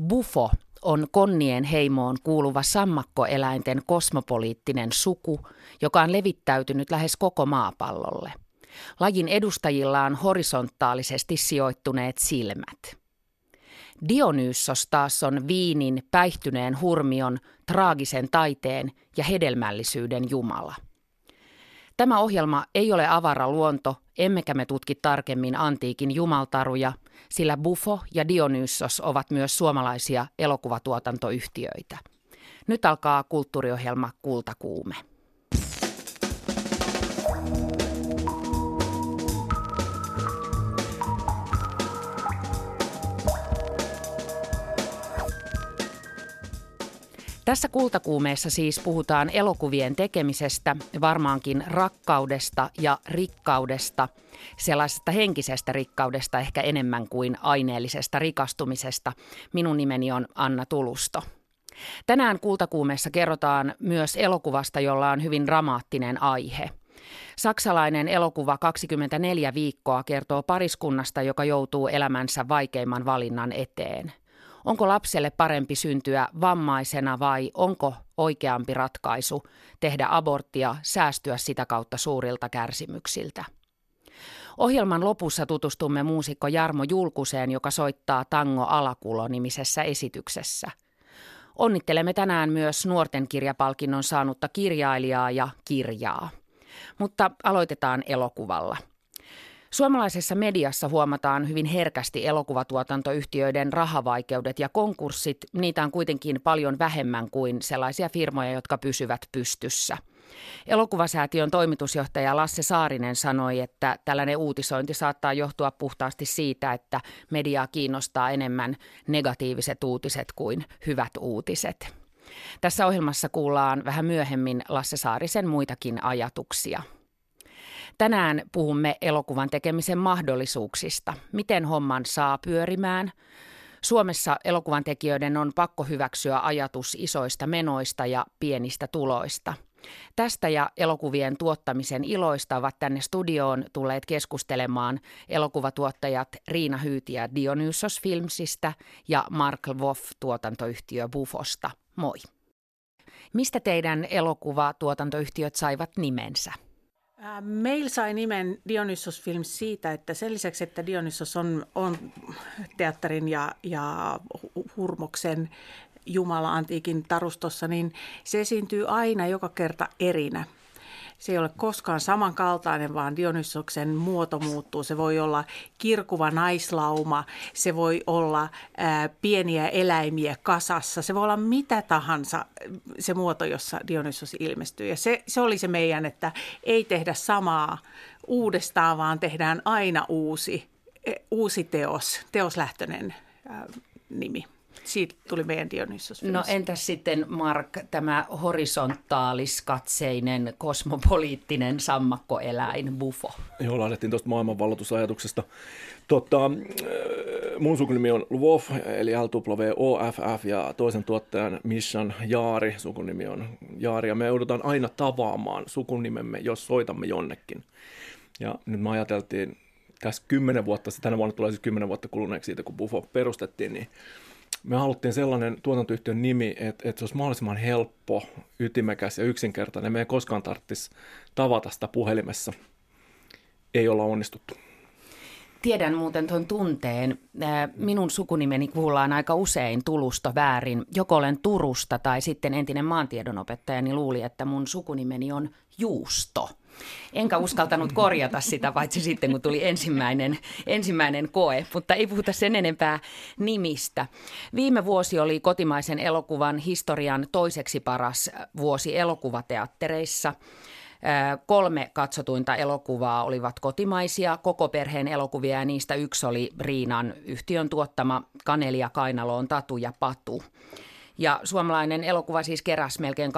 Bufo on konnien heimoon kuuluva sammakkoeläinten kosmopoliittinen suku, joka on levittäytynyt lähes koko maapallolle. Lajin edustajilla on horisontaalisesti sijoittuneet silmät. Dionyssos taas on viinin, päihtyneen hurmion, traagisen taiteen ja hedelmällisyyden jumala. Tämä ohjelma ei ole avara luonto, emmekä me tutki tarkemmin antiikin jumaltaruja, sillä Buffo ja Dionyssos ovat myös suomalaisia elokuvatuotantoyhtiöitä. Nyt alkaa kulttuuriohjelma Kultakuume. Tässä kultakuumeessa siis puhutaan elokuvien tekemisestä, varmaankin rakkaudesta ja rikkaudesta, sellaisesta henkisestä rikkaudesta ehkä enemmän kuin aineellisesta rikastumisesta. Minun nimeni on Anna Tulusto. Tänään kultakuumeessa kerrotaan myös elokuvasta, jolla on hyvin dramaattinen aihe. Saksalainen elokuva 24 viikkoa kertoo pariskunnasta, joka joutuu elämänsä vaikeimman valinnan eteen – Onko lapselle parempi syntyä vammaisena vai onko oikeampi ratkaisu tehdä aborttia, säästyä sitä kautta suurilta kärsimyksiltä? Ohjelman lopussa tutustumme muusikko Jarmo Julkuseen, joka soittaa Tango Alakulo-nimisessä esityksessä. Onnittelemme tänään myös nuorten kirjapalkinnon saanutta kirjailijaa ja kirjaa. Mutta aloitetaan elokuvalla – Suomalaisessa mediassa huomataan hyvin herkästi elokuvatuotantoyhtiöiden rahavaikeudet ja konkurssit. Niitä on kuitenkin paljon vähemmän kuin sellaisia firmoja, jotka pysyvät pystyssä. Elokuvasäätiön toimitusjohtaja Lasse Saarinen sanoi, että tällainen uutisointi saattaa johtua puhtaasti siitä, että mediaa kiinnostaa enemmän negatiiviset uutiset kuin hyvät uutiset. Tässä ohjelmassa kuullaan vähän myöhemmin Lasse Saarisen muitakin ajatuksia. Tänään puhumme elokuvan tekemisen mahdollisuuksista. Miten homman saa pyörimään? Suomessa elokuvan tekijöiden on pakko hyväksyä ajatus isoista menoista ja pienistä tuloista. Tästä ja elokuvien tuottamisen iloista ovat tänne studioon tulleet keskustelemaan elokuvatuottajat Riina Hyytiä Dionysos Filmsistä ja Mark Wolf tuotantoyhtiö Bufosta. Moi. Mistä teidän elokuvatuotantoyhtiöt saivat nimensä? Meillä sai nimen Dionysos Films siitä, että sen lisäksi, että Dionysos on, on teatterin ja, ja hurmoksen Jumala antiikin tarustossa, niin se esiintyy aina joka kerta erinä. Se ei ole koskaan samankaltainen, vaan Dionysoksen muoto muuttuu. Se voi olla kirkuva naislauma, se voi olla ää, pieniä eläimiä kasassa, se voi olla mitä tahansa se muoto, jossa Dionysos ilmestyy. Ja se, se oli se meidän, että ei tehdä samaa uudestaan, vaan tehdään aina uusi, uusi teos, teoslähtöinen ää, nimi siitä tuli meidän Dionysos. No entäs sitten Mark, tämä horisontaaliskatseinen kosmopoliittinen sammakkoeläin Bufo? Joo, lähdettiin tuosta maailmanvalloitusajatuksesta. Tota, mun sukunimi on Lvov, eli LWOFF, ja toisen tuottajan Mishan Jaari, sukunimi on Jaari, ja me joudutaan aina tavaamaan sukunimemme, jos soitamme jonnekin. Ja nyt me ajateltiin, tässä kymmenen vuotta, tänä vuonna tulee siis kymmenen vuotta kuluneeksi siitä, kun Bufo perustettiin, niin me haluttiin sellainen tuotantoyhtiön nimi, että, että se olisi mahdollisimman helppo, ytimekäs ja yksinkertainen. Me ei koskaan tarvitsisi tavata sitä puhelimessa. Ei olla onnistuttu. Tiedän muuten tuon tunteen. Minun sukunimeni kuullaan aika usein Tulusta väärin. Joko olen Turusta tai sitten entinen maantiedonopettajani luuli, että mun sukunimeni on Juusto. Enkä uskaltanut korjata sitä, paitsi sitten kun tuli ensimmäinen, ensimmäinen koe, mutta ei puhuta sen enempää nimistä. Viime vuosi oli kotimaisen elokuvan historian toiseksi paras vuosi elokuvateattereissa. Kolme katsotuinta elokuvaa olivat kotimaisia, koko perheen elokuvia ja niistä yksi oli Riinan yhtiön tuottama Kanelia Kainaloon Tatu ja Patu. Ja suomalainen elokuva siis keräsi melkein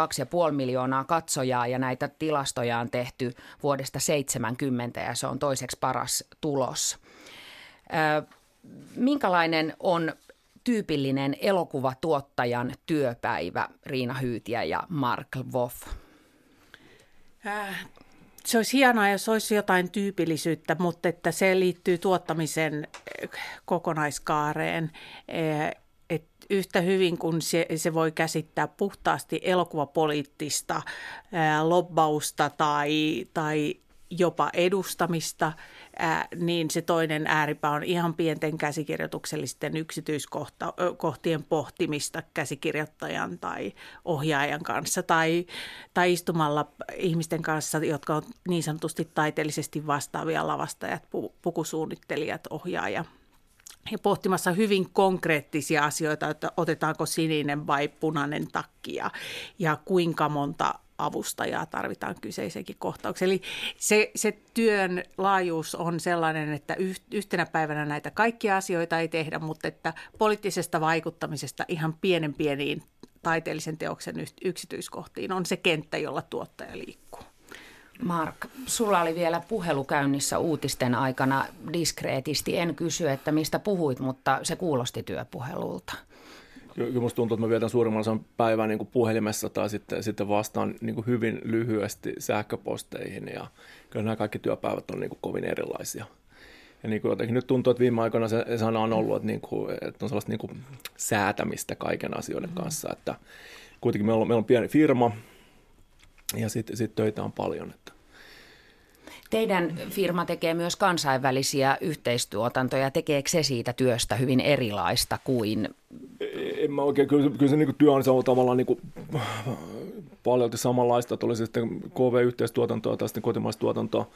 2,5 miljoonaa katsojaa ja näitä tilastoja on tehty vuodesta 70 ja se on toiseksi paras tulos. minkälainen on tyypillinen elokuvatuottajan työpäivä, Riina Hyytiä ja Mark Voff? Se olisi hienoa, jos olisi jotain tyypillisyyttä, mutta että se liittyy tuottamisen kokonaiskaareen yhtä hyvin kuin se, se voi käsittää puhtaasti elokuvapoliittista ää, lobbausta tai, tai jopa edustamista, ää, niin se toinen ääripää on ihan pienten käsikirjoituksellisten yksityiskohtien pohtimista käsikirjoittajan tai ohjaajan kanssa tai, tai istumalla ihmisten kanssa, jotka on niin sanotusti taiteellisesti vastaavia lavastajat, pukusuunnittelijat, ohjaaja – ja pohtimassa hyvin konkreettisia asioita, että otetaanko sininen vai punainen takki ja, ja kuinka monta avustajaa tarvitaan kyseisenkin kohtaukseen. Eli se, se työn laajuus on sellainen, että yhtenä päivänä näitä kaikkia asioita ei tehdä, mutta että poliittisesta vaikuttamisesta ihan pienen pieniin taiteellisen teoksen yksityiskohtiin on se kenttä, jolla tuottaja liikkuu. Mark, sulla oli vielä puhelu käynnissä uutisten aikana diskreetisti. En kysy, että mistä puhuit, mutta se kuulosti työpuhelulta. Kyllä minusta tuntuu, että mä vietän suurimman osan päivää niin puhelimessa tai sitten, sitten vastaan niin hyvin lyhyesti sähköposteihin ja kyllä nämä kaikki työpäivät on niin kuin kovin erilaisia. Ja niin kuin jotenkin nyt tuntuu, että viime aikoina se sana on ollut, että, niin kuin, että on sellaista niin kuin säätämistä kaiken asioiden kanssa, että kuitenkin meillä on, meillä on pieni firma, ja sitten sit töitä on paljon. Että. Teidän firma tekee myös kansainvälisiä yhteistuotantoja. Tekeekö se siitä työstä hyvin erilaista kuin... En mä oikein, kyllä, kyllä se niin työ on, tavallaan niin kuin, paljon samanlaista, että oli se sitten KV-yhteistuotantoa tai sitten kotimaista tuotantoa.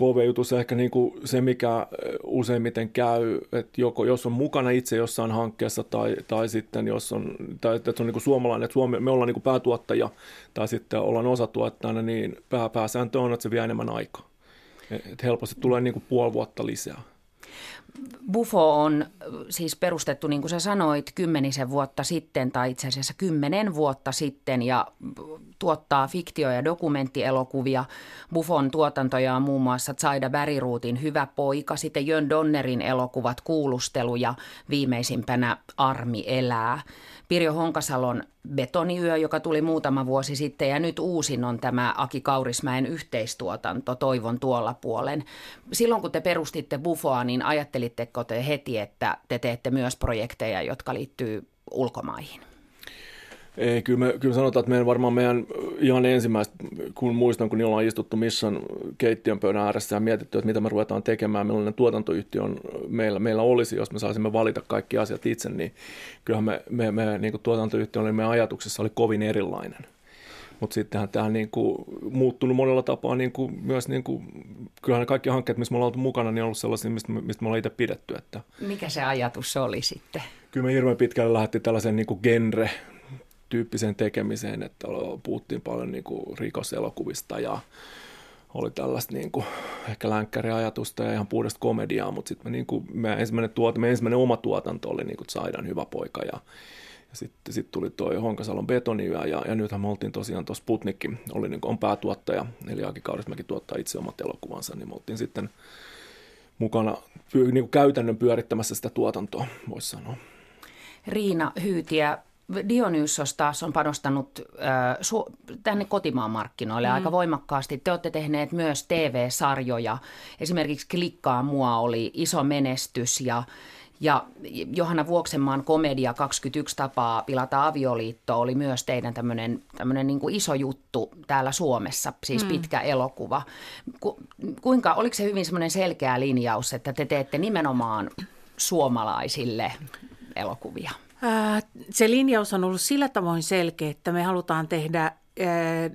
KV-jutussa ehkä niin kuin se, mikä useimmiten käy, että joko, jos on mukana itse jossain hankkeessa tai, tai sitten jos on, tai että on niin kuin suomalainen, että Suomi, me ollaan niin kuin päätuottaja tai sitten ollaan osatuottajana, niin pää, pääsääntö on, että se vie enemmän aikaa. Et helposti tulee niin kuin puoli vuotta lisää. Bufo on siis perustettu, niin kuin sä sanoit, kymmenisen vuotta sitten tai itse asiassa kymmenen vuotta sitten ja tuottaa fiktio- ja dokumenttielokuvia. Buffon tuotantoja on muun muassa Zaida Bäriruutin Hyvä poika, sitten Jön Donnerin elokuvat Kuulustelu ja viimeisimpänä Armi elää. Pirjo Honkasalon Betoniyö, joka tuli muutama vuosi sitten ja nyt uusin on tämä Aki Kaurismäen yhteistuotanto Toivon tuolla puolen. Silloin kun te perustitte Bufoa, niin ajattelitteko te heti, että te teette myös projekteja, jotka liittyy ulkomaihin? Ei, kyllä, me, kyllä sanotaan, että meidän varmaan meidän ihan ensimmäistä, kun muistan, kun ollaan istuttu Mission keittiön pöydän ääressä ja mietitty, että mitä me ruvetaan tekemään, millainen tuotantoyhtiö on meillä, meillä olisi, jos me saisimme valita kaikki asiat itse, niin kyllähän me, me, me niin kuin tuotantoyhtiö oli meidän ajatuksessa oli kovin erilainen. Mutta sittenhän tämä on niin kuin muuttunut monella tapaa niin kuin myös, niin kuin, kyllähän kaikki hankkeet, missä me ollaan oltu mukana, niin on ollut sellaisia, mistä, mistä me ollaan itse pidetty. Että. Mikä se ajatus oli sitten? Kyllä me hirveän pitkälle lähti tällaisen niin kuin genre tyyppiseen tekemiseen, että puhuttiin paljon niin kuin rikoselokuvista ja oli tällaista niin kuin, ehkä länkkäriajatusta ja ihan puhdasta komediaa, mutta sitten niin meidän ensimmäinen, tuotanto, meidän ensimmäinen oma tuotanto oli niin kuin Saidan hyvä poika ja, ja sitten sit tuli tuo Honkasalon betoniyö ja, ja nythän me oltiin tosiaan tuossa Sputnikki, oli niin kuin, on päätuottaja, eli Aki Kaurismäki tuottaa itse omat elokuvansa, niin me oltiin sitten mukana niin kuin käytännön pyörittämässä sitä tuotantoa, voisi sanoa. Riina Hyytiä, Dionysos taas on panostanut äh, su- tänne kotimaan markkinoille mm. aika voimakkaasti. Te olette tehneet myös TV-sarjoja. Esimerkiksi Klikkaa mua oli iso menestys ja ja Johanna Vuoksenmaan komedia 21 tapaa pilata avioliitto oli myös teidän tämmöinen, niin kuin iso juttu täällä Suomessa, siis mm. pitkä elokuva. Ku, kuinka, oliko se hyvin semmoinen selkeä linjaus, että te teette nimenomaan suomalaisille elokuvia? Se linjaus on ollut sillä tavoin selkeä, että me halutaan tehdä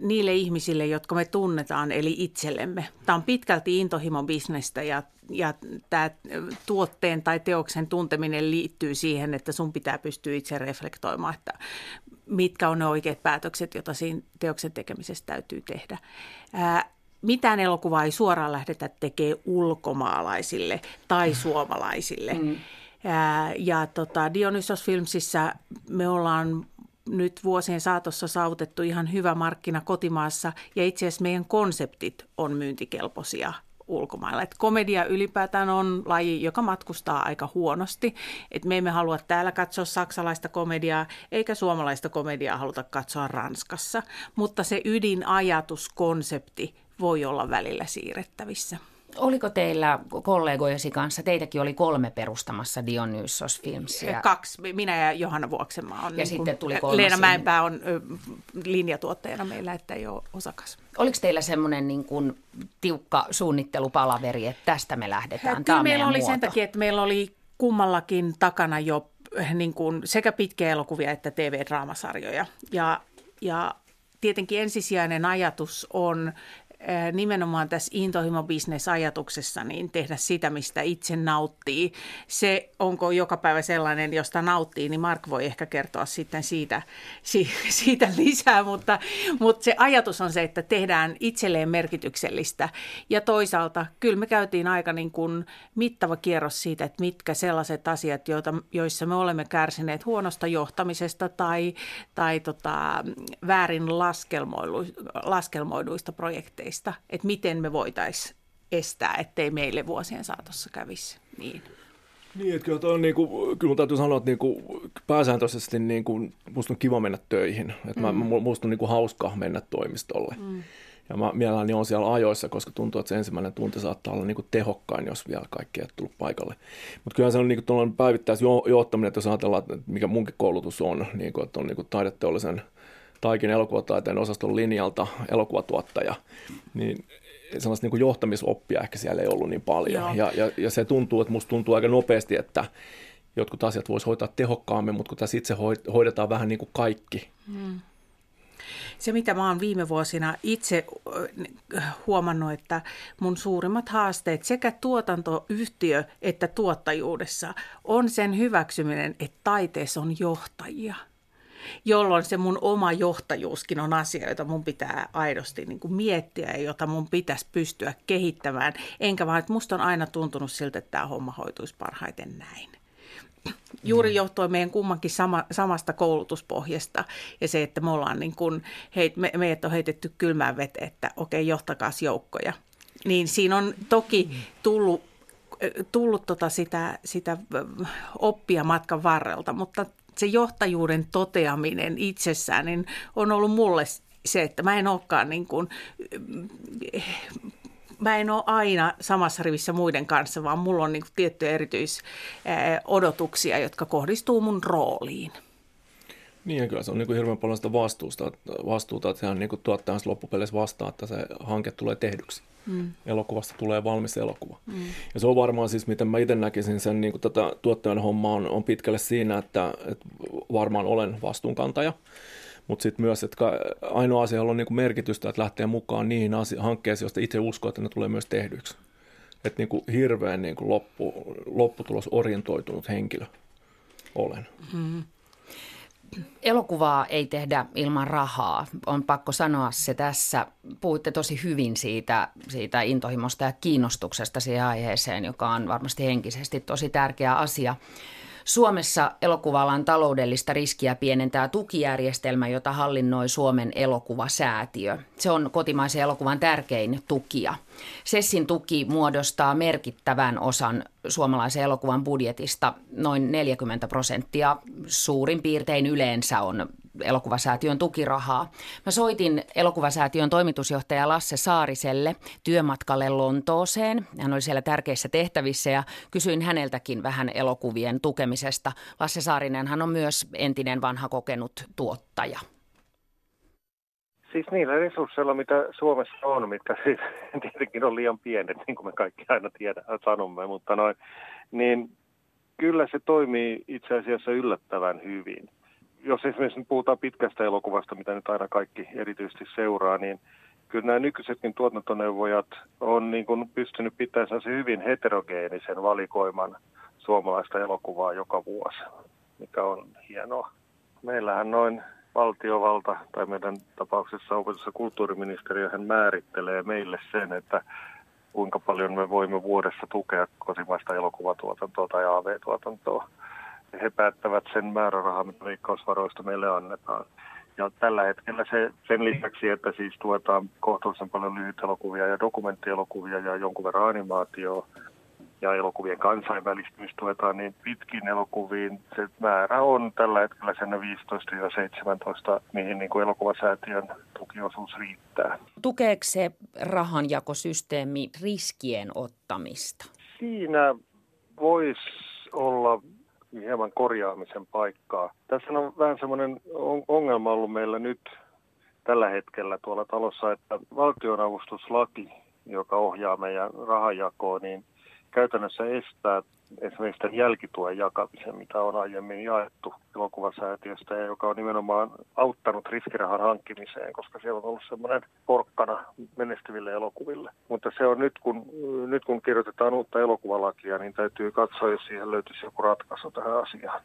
niille ihmisille, jotka me tunnetaan, eli itsellemme. Tämä on pitkälti intohimon bisnestä ja, ja tämä tuotteen tai teoksen tunteminen liittyy siihen, että sun pitää pystyä itse reflektoimaan, että mitkä on ne oikeat päätökset, joita siinä teoksen tekemisessä täytyy tehdä. mitään elokuvaa ei suoraan lähdetä tekemään ulkomaalaisille tai suomalaisille. Mm. Ja, tota, Dionysos Filmsissä me ollaan nyt vuosien saatossa saavutettu ihan hyvä markkina kotimaassa ja itse asiassa meidän konseptit on myyntikelpoisia ulkomailla. Et komedia ylipäätään on laji, joka matkustaa aika huonosti. Et me emme halua täällä katsoa saksalaista komediaa, eikä suomalaista komediaa haluta katsoa Ranskassa. Mutta se ydinajatus, konsepti voi olla välillä siirrettävissä. Oliko teillä kollegojesi kanssa, teitäkin oli kolme perustamassa Dionysos Filmsia? Kaksi, minä ja Johanna Vuoksenmaa on. Ja niin sitten tuli kolmas. Leena Mäenpää on linjatuottajana meillä, että ei ole osakas. Oliko teillä semmoinen niin kuin tiukka suunnittelupalaveri, että tästä me lähdetään? Kyllä meillä oli muoto. sen takia, että meillä oli kummallakin takana jo niin kuin sekä pitkiä elokuvia että TV-draamasarjoja. Ja, ja tietenkin ensisijainen ajatus on nimenomaan tässä intohimo-bisnes-ajatuksessa niin tehdä sitä, mistä itse nauttii. Se, onko joka päivä sellainen, josta nauttii, niin Mark voi ehkä kertoa sitten siitä, siitä lisää, mutta, mutta se ajatus on se, että tehdään itselleen merkityksellistä. Ja toisaalta kyllä me käytiin aika niin kuin mittava kierros siitä, että mitkä sellaiset asiat, joita, joissa me olemme kärsineet huonosta johtamisesta tai, tai tota, väärin laskelmoidu, laskelmoiduista projekteista haasteista, että miten me voitaisiin estää, ettei meille vuosien saatossa kävisi niin. Niin, että kyllä, on niin kuin, kyllä täytyy sanoa, että niin kuin, pääsääntöisesti niin kuin, musta on kiva mennä töihin. Että mm. mä, musta on niin kuin, hauska mennä toimistolle. Mm. Ja mä mielelläni on siellä ajoissa, koska tuntuu, että se ensimmäinen tunti saattaa olla niin kuin tehokkain, jos vielä kaikki ei tullut paikalle. Mutta kyllä se on niin kuin päivittäisjohtaminen, että jos ajatellaan, että mikä munkin koulutus on, niin kuin, että on niin kuin taideteollisen – Taikin elokuvataiteen osaston linjalta elokuvatuottaja, niin sellaista niin kuin johtamisoppia ehkä siellä ei ollut niin paljon. Ja, ja, ja se tuntuu, että musta tuntuu aika nopeasti, että jotkut asiat voisi hoitaa tehokkaammin, mutta kun tässä itse hoidetaan vähän niin kuin kaikki. Hmm. Se, mitä mä oon viime vuosina itse huomannut, että mun suurimmat haasteet sekä tuotantoyhtiö että tuottajuudessa on sen hyväksyminen, että taiteessa on johtajia – jolloin se mun oma johtajuuskin on asia, jota mun pitää aidosti niin kuin miettiä ja jota mun pitäisi pystyä kehittämään. Enkä vaan, että musta on aina tuntunut siltä, että tämä homma hoituisi parhaiten näin. Juuri mm. johtuen meidän kummankin sama, samasta koulutuspohjasta ja se, että me ollaan niin kuin, heit, me, meidät on heitetty kylmään veteen, että okei, okay, johtakaas joukkoja. Niin siinä on toki mm. tullut tullut tota sitä, sitä oppia matkan varrelta, mutta se johtajuuden toteaminen itsessään niin on ollut mulle se, että mä en olekaan niin kuin, mä en ole aina samassa rivissä muiden kanssa, vaan mulla on niin kuin tiettyjä erityisodotuksia, jotka kohdistuu mun rooliin. Niin ja kyllä se on niin kuin hirveän paljon sitä vastuusta, vastuuta, että sehän niin kuin tuottajan loppupeleissä vastaa, että se hanke tulee tehdyksi. Mm. Elokuvasta tulee valmis elokuva. Mm. Ja se on varmaan siis, miten mä itse näkisin sen niin kuin tätä tuottajan hommaa on, on pitkälle siinä, että, että varmaan olen vastuunkantaja. Mutta sitten myös, että ainoa asia on niin kuin merkitystä, että lähtee mukaan niihin asia- hankkeisiin, joista itse uskoo, että ne tulee myös tehdyksi. Että niin kuin hirveän niin kuin loppu, lopputulos orientoitunut henkilö olen. Mm elokuvaa ei tehdä ilman rahaa. On pakko sanoa se tässä. Puhuitte tosi hyvin siitä, siitä intohimosta ja kiinnostuksesta siihen aiheeseen, joka on varmasti henkisesti tosi tärkeä asia. Suomessa elokuvalan taloudellista riskiä pienentää tukijärjestelmä, jota hallinnoi Suomen elokuvasäätiö. Se on kotimaisen elokuvan tärkein tukija. Sessin tuki muodostaa merkittävän osan suomalaisen elokuvan budjetista, noin 40 prosenttia suurin piirtein yleensä on elokuvasäätiön tukirahaa. Mä soitin elokuvasäätiön toimitusjohtaja Lasse Saariselle työmatkalle Lontooseen. Hän oli siellä tärkeissä tehtävissä ja kysyin häneltäkin vähän elokuvien tukemisesta. Lasse Saarinen hän on myös entinen vanha kokenut tuottaja. Siis niillä resursseilla, mitä Suomessa on, mitkä siis tietenkin on liian pienet, niin kuin me kaikki aina tiedä, sanomme, mutta noin, niin kyllä se toimii itse asiassa yllättävän hyvin jos esimerkiksi nyt puhutaan pitkästä elokuvasta, mitä nyt aina kaikki erityisesti seuraa, niin kyllä nämä nykyisetkin tuotantoneuvojat on niin kuin pystynyt pitämään hyvin heterogeenisen valikoiman suomalaista elokuvaa joka vuosi, mikä on hienoa. Meillähän noin valtiovalta tai meidän tapauksessa opetus- ja kulttuuriministeriö hän määrittelee meille sen, että kuinka paljon me voimme vuodessa tukea kotimaista elokuvatuotantoa tai AV-tuotantoa he päättävät sen määrärahan, mitä veikkausvaroista meille annetaan. Ja tällä hetkellä se, sen lisäksi, että siis tuetaan kohtuullisen paljon lyhytelokuvia ja dokumenttielokuvia ja jonkun verran animaatioa, ja elokuvien kansainvälistymistä tuetaan niin pitkin elokuviin. Se määrä on tällä hetkellä sen 15-17, mihin niin kuin elokuvasäätiön tukiosuus riittää. Tukeeko se rahanjakosysteemi riskien ottamista? Siinä voisi olla hieman korjaamisen paikkaa. Tässä on vähän semmoinen ongelma ollut meillä nyt tällä hetkellä tuolla talossa, että valtionavustuslaki, joka ohjaa meidän rahanjakoa, niin käytännössä estää esimerkiksi tämän jälkituen jakamisen, mitä on aiemmin jaettu elokuvasäätiöstä ja joka on nimenomaan auttanut riskirahan hankkimiseen, koska siellä on ollut semmoinen porkkana menestyville elokuville. Mutta se on nyt kun, nyt kun kirjoitetaan uutta elokuvalakia, niin täytyy katsoa, jos siihen löytyisi joku ratkaisu tähän asiaan.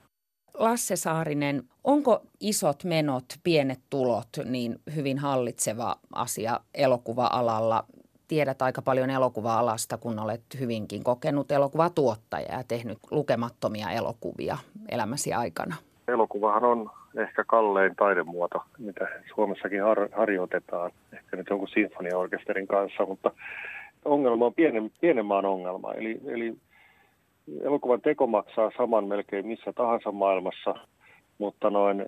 Lasse Saarinen, onko isot menot, pienet tulot niin hyvin hallitseva asia elokuva-alalla? Tiedät aika paljon elokuva-alasta, kun olet hyvinkin kokenut elokuvatuottaja ja tehnyt lukemattomia elokuvia elämäsi aikana. Elokuvahan on ehkä kallein taidemuoto, mitä Suomessakin har- harjoitetaan. Ehkä nyt jonkun sinfoniaorkesterin kanssa, mutta ongelma on pienen, pienen maan ongelma. Eli, eli elokuvan teko maksaa saman melkein missä tahansa maailmassa, mutta noin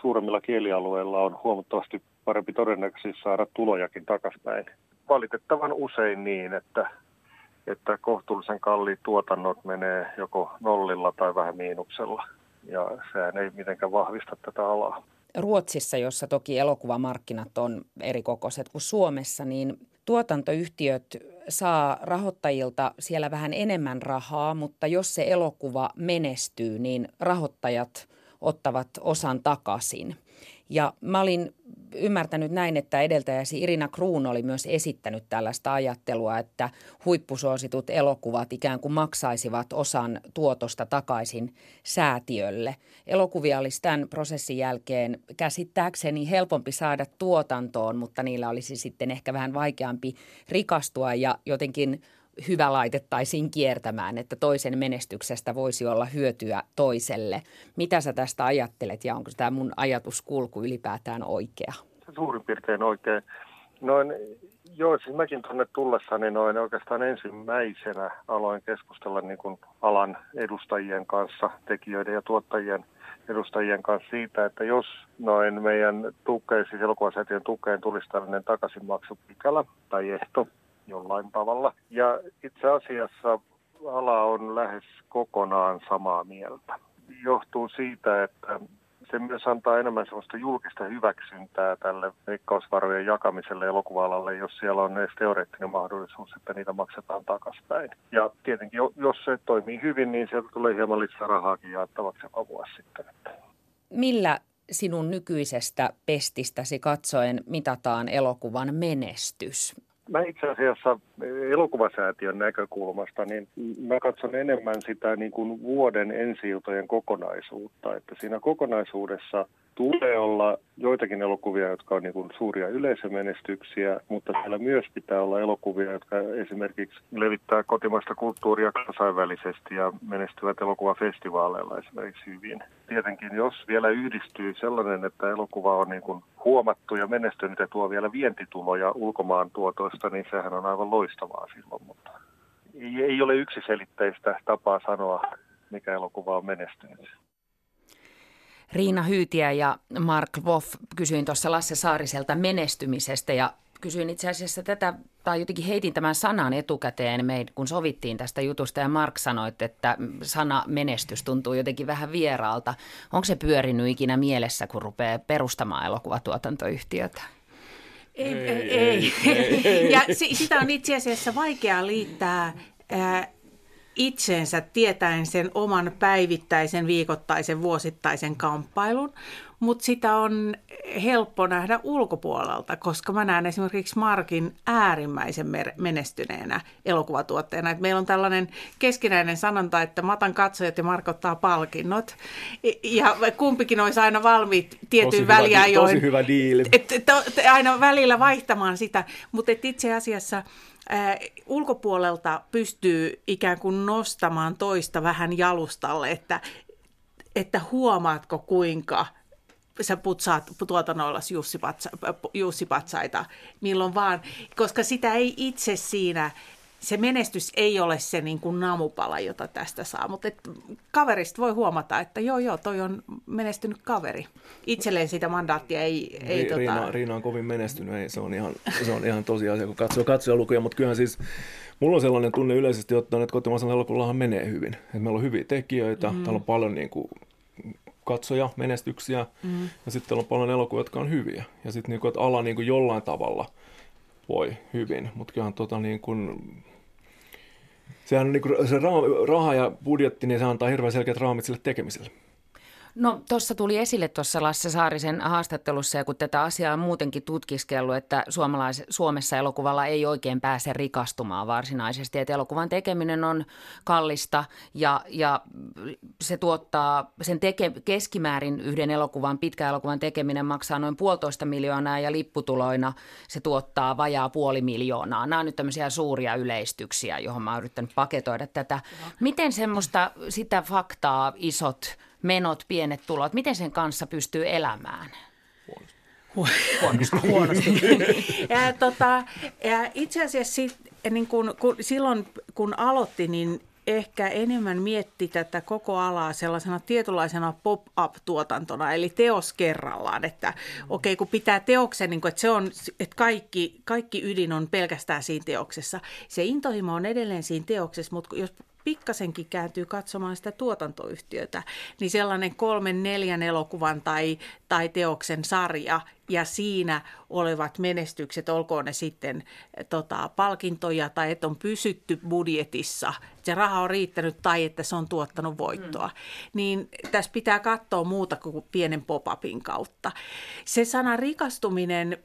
suuremmilla kielialueilla on huomattavasti parempi todennäköisyys saada tulojakin takaspäin. Valitettavan usein niin, että, että kohtuullisen kalliit tuotannot menee joko nollilla tai vähän miinuksella, ja sehän ei mitenkään vahvista tätä alaa. Ruotsissa, jossa toki elokuvamarkkinat on eri kokoiset kuin Suomessa, niin tuotantoyhtiöt saa rahoittajilta siellä vähän enemmän rahaa, mutta jos se elokuva menestyy, niin rahoittajat ottavat osan takaisin. Ja mä olin ymmärtänyt näin, että edeltäjäsi Irina Kruun oli myös esittänyt tällaista ajattelua, että huippusuositut elokuvat ikään kuin maksaisivat osan tuotosta takaisin säätiölle. Elokuvia olisi tämän prosessin jälkeen käsittääkseni helpompi saada tuotantoon, mutta niillä olisi sitten ehkä vähän vaikeampi rikastua ja jotenkin hyvä laitettaisiin kiertämään, että toisen menestyksestä voisi olla hyötyä toiselle. Mitä sä tästä ajattelet ja onko tämä mun ajatuskulku ylipäätään oikea? Suurin piirtein oikein. Noin, joo, siis mäkin tuonne tullessani noin oikeastaan ensimmäisenä aloin keskustella niin kuin alan edustajien kanssa, tekijöiden ja tuottajien edustajien kanssa siitä, että jos noin meidän tukeen, siis elokuvasäätiön tukeen tulisi tällainen takaisinmaksupykälä tai ehto, jollain tavalla. Ja itse asiassa ala on lähes kokonaan samaa mieltä. Johtuu siitä, että se myös antaa enemmän sellaista julkista hyväksyntää tälle veikkausvarojen jakamiselle elokuva-alalle, jos siellä on edes teoreettinen mahdollisuus, että niitä maksetaan takaspäin. Ja tietenkin, jos se toimii hyvin, niin sieltä tulee hieman lisää rahaakin jaettavaksi joka vuosi sitten. Millä sinun nykyisestä pestistäsi katsoen mitataan elokuvan menestys? Mä itse asiassa elokuvasäätiön näkökulmasta, niin mä katson enemmän sitä niin kuin vuoden ensi kokonaisuutta. Että siinä kokonaisuudessa tulee olla joitakin elokuvia, jotka on niin suuria yleisömenestyksiä, mutta siellä myös pitää olla elokuvia, jotka esimerkiksi levittää kotimaista kulttuuria kansainvälisesti ja menestyvät elokuvafestivaaleilla esimerkiksi hyvin. Tietenkin jos vielä yhdistyy sellainen, että elokuva on niin kuin huomattu ja menestynyt ja tuo vielä vientituloja ulkomaan tuotoista, niin sehän on aivan loistavaa silloin, mutta ei ole yksiselitteistä tapaa sanoa, mikä elokuva on menestynyt. Riina Hyytiä ja Mark Woff kysyin tuossa Lasse Saariselta menestymisestä ja kysyin itse asiassa tätä, tai jotenkin heitin tämän sanan etukäteen, kun sovittiin tästä jutusta, ja Mark sanoi, että sana menestys tuntuu jotenkin vähän vieraalta. Onko se pyörinyt ikinä mielessä, kun rupeaa perustamaan elokuvatuotantoyhtiötä? Ei, ei, ei. ei. ei. ja sitä on itse asiassa vaikea liittää itseensä tietäen sen oman päivittäisen, viikoittaisen, vuosittaisen kamppailun, mutta sitä on helppo nähdä ulkopuolelta, koska mä näen esimerkiksi Markin äärimmäisen menestyneenä elokuvatuotteena. Et meillä on tällainen keskinäinen sanonta, että matan katsojat ja Mark ottaa palkinnot. Ja kumpikin olisi aina valmiit tietyn väliajoin. Tosi hyvä diili. Et, et, et, aina välillä vaihtamaan sitä, mutta itse asiassa – äh, ulkopuolelta pystyy ikään kuin nostamaan toista vähän jalustalle, että, että huomaatko kuinka sä putsaat tuotannoilla jussipatsa, jussipatsaita milloin vaan, koska sitä ei itse siinä se menestys ei ole se niin kuin namupala, jota tästä saa, mutta et kaverista voi huomata, että joo, joo, toi on menestynyt kaveri. Itselleen sitä mandaattia ei... ei Ri, tota... Riina, Riina, on kovin menestynyt, ei, se on ihan, se on ihan tosiasia, kun katsoo katsojalukuja, mutta kyllähän siis mulla on sellainen tunne yleisesti ottaen, että kotimaisella elokuvallahan menee hyvin. Että meillä on hyviä tekijöitä, mm. täällä on paljon niin kuin katsoja, menestyksiä, mm. ja sitten on paljon elokuvia, jotka on hyviä. Ja sitten niin kuin, että ala niin kuin jollain tavalla voi hyvin, mutta kyllähän tota niin kuin, sehän on niin kuin, se raha ja budjetti, niin se antaa hirveän selkeät raamit sille tekemiselle. No tuossa tuli esille tuossa Lasse Saarisen haastattelussa ja kun tätä asiaa on muutenkin tutkiskellut, että suomalais- Suomessa elokuvalla ei oikein pääse rikastumaan varsinaisesti. Että elokuvan tekeminen on kallista ja, ja se tuottaa sen teke, keskimäärin yhden elokuvan, pitkä elokuvan tekeminen maksaa noin puolitoista miljoonaa ja lipputuloina se tuottaa vajaa puoli miljoonaa. Nämä on nyt tämmöisiä suuria yleistyksiä, johon mä oon yrittänyt paketoida tätä. Miten semmoista sitä faktaa isot menot, pienet tulot, miten sen kanssa pystyy elämään? Huonosti. Huonosti. ja, tota, ja itse asiassa niin kun, kun, silloin kun aloitti, niin ehkä enemmän mietti tätä koko alaa sellaisena tietynlaisena pop-up-tuotantona, eli teos kerrallaan, että okei, okay, kun pitää teoksen, niin kuin, että se on, että kaikki, kaikki ydin on pelkästään siinä teoksessa. Se intohimo on edelleen siinä teoksessa, mutta jos pikkasenkin kääntyy katsomaan sitä tuotantoyhtiötä, niin sellainen kolmen, neljän elokuvan tai, tai teoksen sarja ja siinä olevat menestykset, olkoon ne sitten tota, palkintoja tai että on pysytty budjetissa, se raha on riittänyt tai että se on tuottanut voittoa, mm. niin tässä pitää katsoa muuta kuin pienen pop-upin kautta. Se sana rikastuminen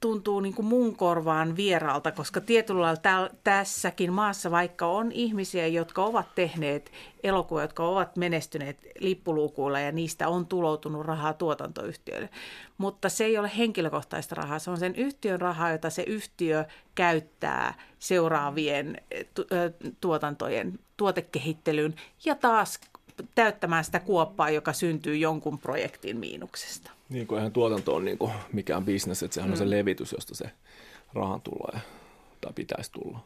tuntuu niin kuin mun korvaan vieraalta, koska tietyllä lailla tässäkin maassa, vaikka on ihmisiä, jotka ovat tehneet elokuvia, jotka ovat menestyneet lippuluukuilla ja niistä on tuloutunut rahaa tuotantoyhtiöille, mutta se ei ole henkilökohtaista rahaa, se on sen yhtiön rahaa, jota se yhtiö käyttää seuraavien tuotantojen tuotekehittelyyn ja taas täyttämään sitä kuoppaa, joka syntyy jonkun projektin miinuksesta. Niin kuin eihän tuotanto on niin kuin mikään bisnes, että sehän mm. on se mm. levitys, josta se rahan tulee tai pitäisi tulla.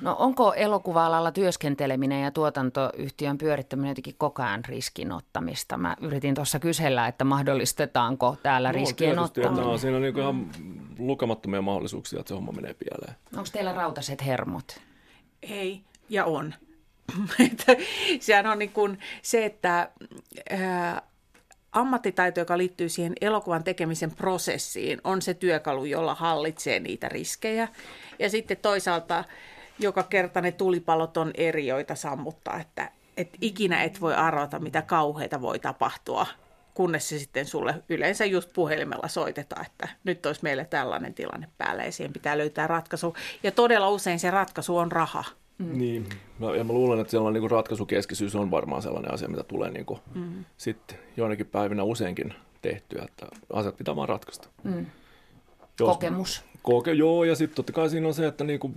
No onko elokuva-alalla työskenteleminen ja tuotantoyhtiön pyörittäminen jotenkin koko ajan riskinottamista? Mä yritin tuossa kysellä, että mahdollistetaanko täällä no, riskien ottaminen. No, siinä on niin ihan lukemattomia mahdollisuuksia, että se homma menee pieleen. Onko teillä rautaset hermot? Ei, ja on. Sehän on niin kuin se, että ää, ammattitaito, joka liittyy siihen elokuvan tekemisen prosessiin, on se työkalu, jolla hallitsee niitä riskejä. Ja sitten toisaalta joka kerta ne tulipalot on eri, joita sammuttaa, että et ikinä et voi arvata, mitä kauheita voi tapahtua, kunnes se sitten sulle yleensä just puhelimella soitetaan, että nyt olisi meille tällainen tilanne päällä ja siihen pitää löytää ratkaisu. Ja todella usein se ratkaisu on raha. Mm. Niin, ja mä luulen, että sellainen niin ratkaisukeskisyys on varmaan sellainen asia, mitä tulee niin kuin mm. sitten joinakin päivinä useinkin tehtyä, että asiat pitää vaan ratkaista. Mm. Jos, Kokemus. Koke, joo, ja sitten totta kai siinä on se, että niin kuin,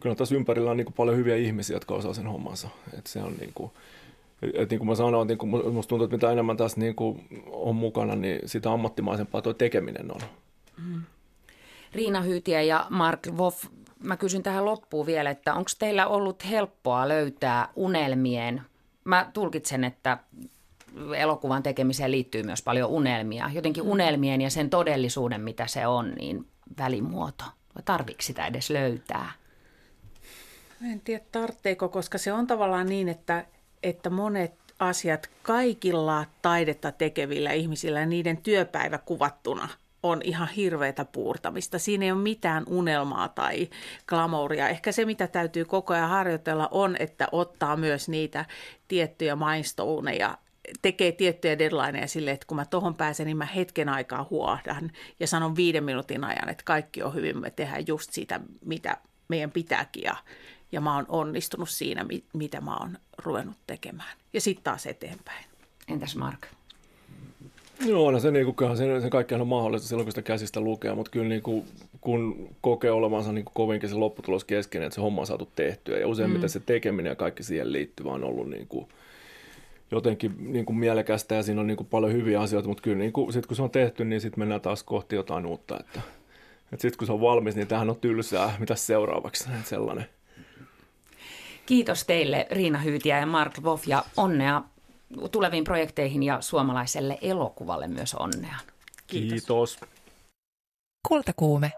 kyllä tässä ympärillä on niin kuin paljon hyviä ihmisiä, jotka osaa sen hommansa. Että se on niin kuin, et niin kuin mä sanoin, niin kuin musta tuntuu, että mitä enemmän tässä niin kuin on mukana, niin sitä ammattimaisempaa tuo tekeminen on. Mm. Riina Hyytiä ja Mark Voff mä kysyn tähän loppuun vielä, että onko teillä ollut helppoa löytää unelmien, mä tulkitsen, että elokuvan tekemiseen liittyy myös paljon unelmia, jotenkin mm. unelmien ja sen todellisuuden, mitä se on, niin välimuoto. Vai tarvitsetko sitä edes löytää? En tiedä tarvitseeko, koska se on tavallaan niin, että, että monet asiat kaikilla taidetta tekevillä ihmisillä, niiden työpäivä kuvattuna – on ihan hirveätä puurtamista. Siinä ei ole mitään unelmaa tai glamouria. Ehkä se, mitä täytyy koko ajan harjoitella, on, että ottaa myös niitä tiettyjä milestoneja tekee tiettyjä deadlineja sille, että kun mä tohon pääsen, niin mä hetken aikaa huohdan ja sanon viiden minuutin ajan, että kaikki on hyvin, me tehdään just sitä, mitä meidän pitääkin ja, ja mä oon onnistunut siinä, mitä mä oon ruvennut tekemään. Ja sitten taas eteenpäin. Entäs Mark? Joo, no se, niin kuin, se, se kaikkihan on mahdollista silloin, kun sitä käsistä lukee, mutta kyllä niin kuin, kun kokee olevansa niin kuin kovinkin se lopputulos kesken, että se homma on saatu tehtyä. Ja useimmiten mm. se tekeminen ja kaikki siihen liittyvä on ollut niin kuin, jotenkin niin kuin mielekästä ja siinä on niin kuin paljon hyviä asioita, mutta kyllä niin kuin, sit kun se on tehty, niin sitten mennään taas kohti jotain uutta. Että, että sitten kun se on valmis, niin tähän on tylsää, mitä seuraavaksi, sellainen. Kiitos teille Riina Hyytiä ja Mark Voff ja onnea tuleviin projekteihin ja suomalaiselle elokuvalle myös onnea. Kiitos. Kiitos. Kultakuume.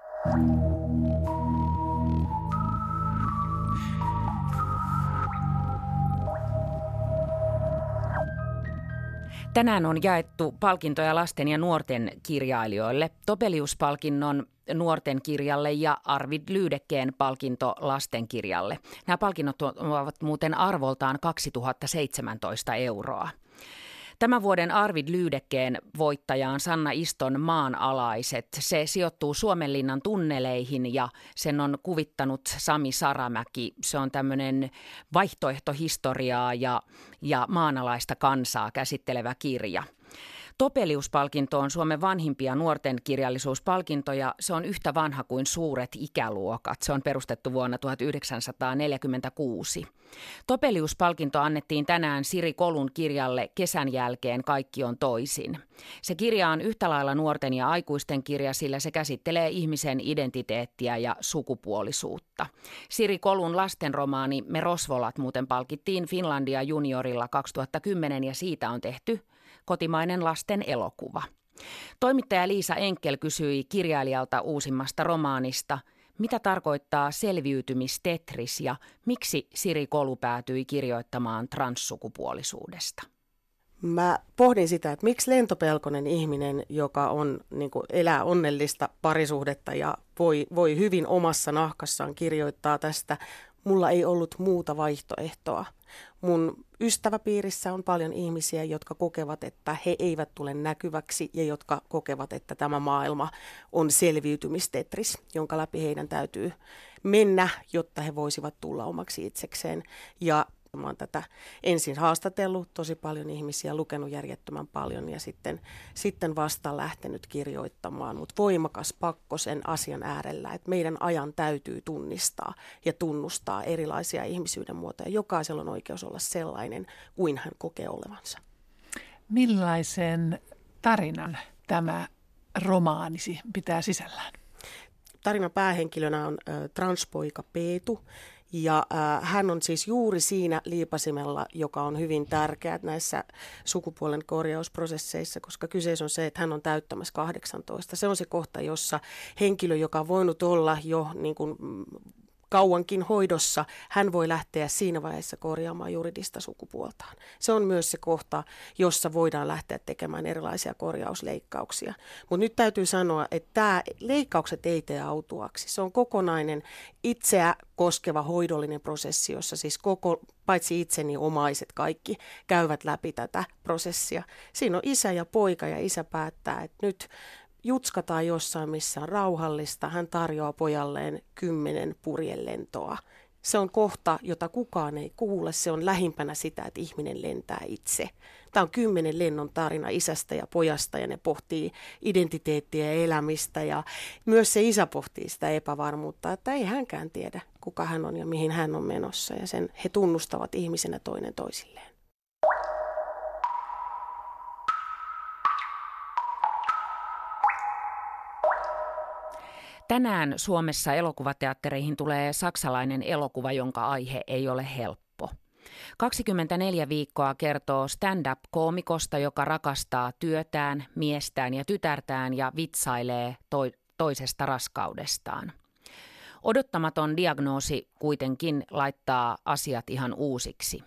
Tänään on jaettu palkintoja lasten ja nuorten kirjailijoille. Topeliuspalkinnon nuorten kirjalle ja Arvid Lyydekkeen palkinto lastenkirjalle. Nämä palkinnot ovat muuten arvoltaan 2017 euroa. Tämän vuoden Arvid Lyydekkeen voittajaan Sanna Iston maanalaiset. Se sijoittuu Suomenlinnan tunneleihin ja sen on kuvittanut Sami Saramäki. Se on tämmöinen vaihtoehtohistoriaa ja, ja maanalaista kansaa käsittelevä kirja. Topeliuspalkinto on Suomen vanhimpia nuorten kirjallisuuspalkintoja. Se on yhtä vanha kuin suuret ikäluokat. Se on perustettu vuonna 1946. Topeliuspalkinto annettiin tänään Siri Kolun kirjalle Kesän jälkeen kaikki on toisin. Se kirja on yhtä lailla nuorten ja aikuisten kirja, sillä se käsittelee ihmisen identiteettiä ja sukupuolisuutta. Siri Kolun lastenromaani Me Rosvolat muuten palkittiin Finlandia juniorilla 2010 ja siitä on tehty kotimainen lasten elokuva. Toimittaja Liisa Enkel kysyi kirjailijalta uusimmasta romaanista, mitä tarkoittaa selviytymistetris ja miksi Siri Kolu päätyi kirjoittamaan transsukupuolisuudesta. Mä pohdin sitä, että miksi lentopelkonen ihminen, joka on, niin kuin, elää onnellista parisuhdetta ja voi, voi hyvin omassa nahkassaan kirjoittaa tästä, mulla ei ollut muuta vaihtoehtoa. Mun ystäväpiirissä on paljon ihmisiä, jotka kokevat, että he eivät tule näkyväksi ja jotka kokevat, että tämä maailma on selviytymistetris, jonka läpi heidän täytyy mennä, jotta he voisivat tulla omaksi itsekseen. Ja Mä oon tätä ensin haastatellut tosi paljon ihmisiä, lukenut järjettömän paljon ja sitten, sitten vasta lähtenyt kirjoittamaan. Mutta voimakas pakko sen asian äärellä, että meidän ajan täytyy tunnistaa ja tunnustaa erilaisia ihmisyyden muotoja. Jokaisella on oikeus olla sellainen kuin hän kokee olevansa. Millaisen tarinan tämä romaanisi pitää sisällään? Tarinan päähenkilönä on äh, transpoika Peetu, ja äh, hän on siis juuri siinä liipasimella, joka on hyvin tärkeä näissä sukupuolen korjausprosesseissa, koska kyseessä on se, että hän on täyttämässä 18. Se on se kohta, jossa henkilö, joka on voinut olla jo niin kuin, kauankin hoidossa, hän voi lähteä siinä vaiheessa korjaamaan juridista sukupuoltaan. Se on myös se kohta, jossa voidaan lähteä tekemään erilaisia korjausleikkauksia. Mutta nyt täytyy sanoa, että tämä leikkaukset ei tee autuaksi. Se on kokonainen itseä koskeva hoidollinen prosessi, jossa siis koko, paitsi itseni omaiset kaikki käyvät läpi tätä prosessia. Siinä on isä ja poika ja isä päättää, että nyt jutskataan jossain, missä on rauhallista. Hän tarjoaa pojalleen kymmenen purjelentoa. Se on kohta, jota kukaan ei kuule. Se on lähimpänä sitä, että ihminen lentää itse. Tämä on kymmenen lennon tarina isästä ja pojasta ja ne pohtii identiteettiä ja elämistä. Ja myös se isä pohtii sitä epävarmuutta, että ei hänkään tiedä, kuka hän on ja mihin hän on menossa. Ja sen he tunnustavat ihmisenä toinen toisilleen. Tänään Suomessa elokuvateattereihin tulee saksalainen elokuva, jonka aihe ei ole helppo. 24 viikkoa kertoo stand-up-koomikosta, joka rakastaa työtään, miestään ja tytärtään ja vitsailee to- toisesta raskaudestaan. Odottamaton diagnoosi kuitenkin laittaa asiat ihan uusiksi.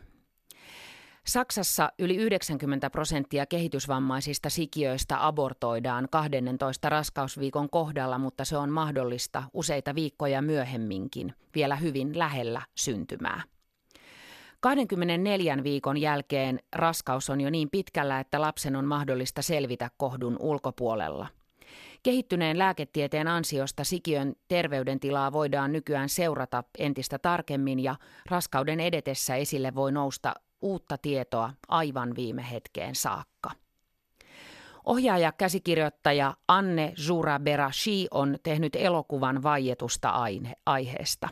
Saksassa yli 90 prosenttia kehitysvammaisista sikiöistä abortoidaan 12 raskausviikon kohdalla, mutta se on mahdollista useita viikkoja myöhemminkin, vielä hyvin lähellä syntymää. 24 viikon jälkeen raskaus on jo niin pitkällä, että lapsen on mahdollista selvitä kohdun ulkopuolella. Kehittyneen lääketieteen ansiosta sikiön terveydentilaa voidaan nykyään seurata entistä tarkemmin ja raskauden edetessä esille voi nousta uutta tietoa aivan viime hetkeen saakka. Ohjaaja käsikirjoittaja Anne Zura Berashi on tehnyt elokuvan vaietusta aine- aiheesta.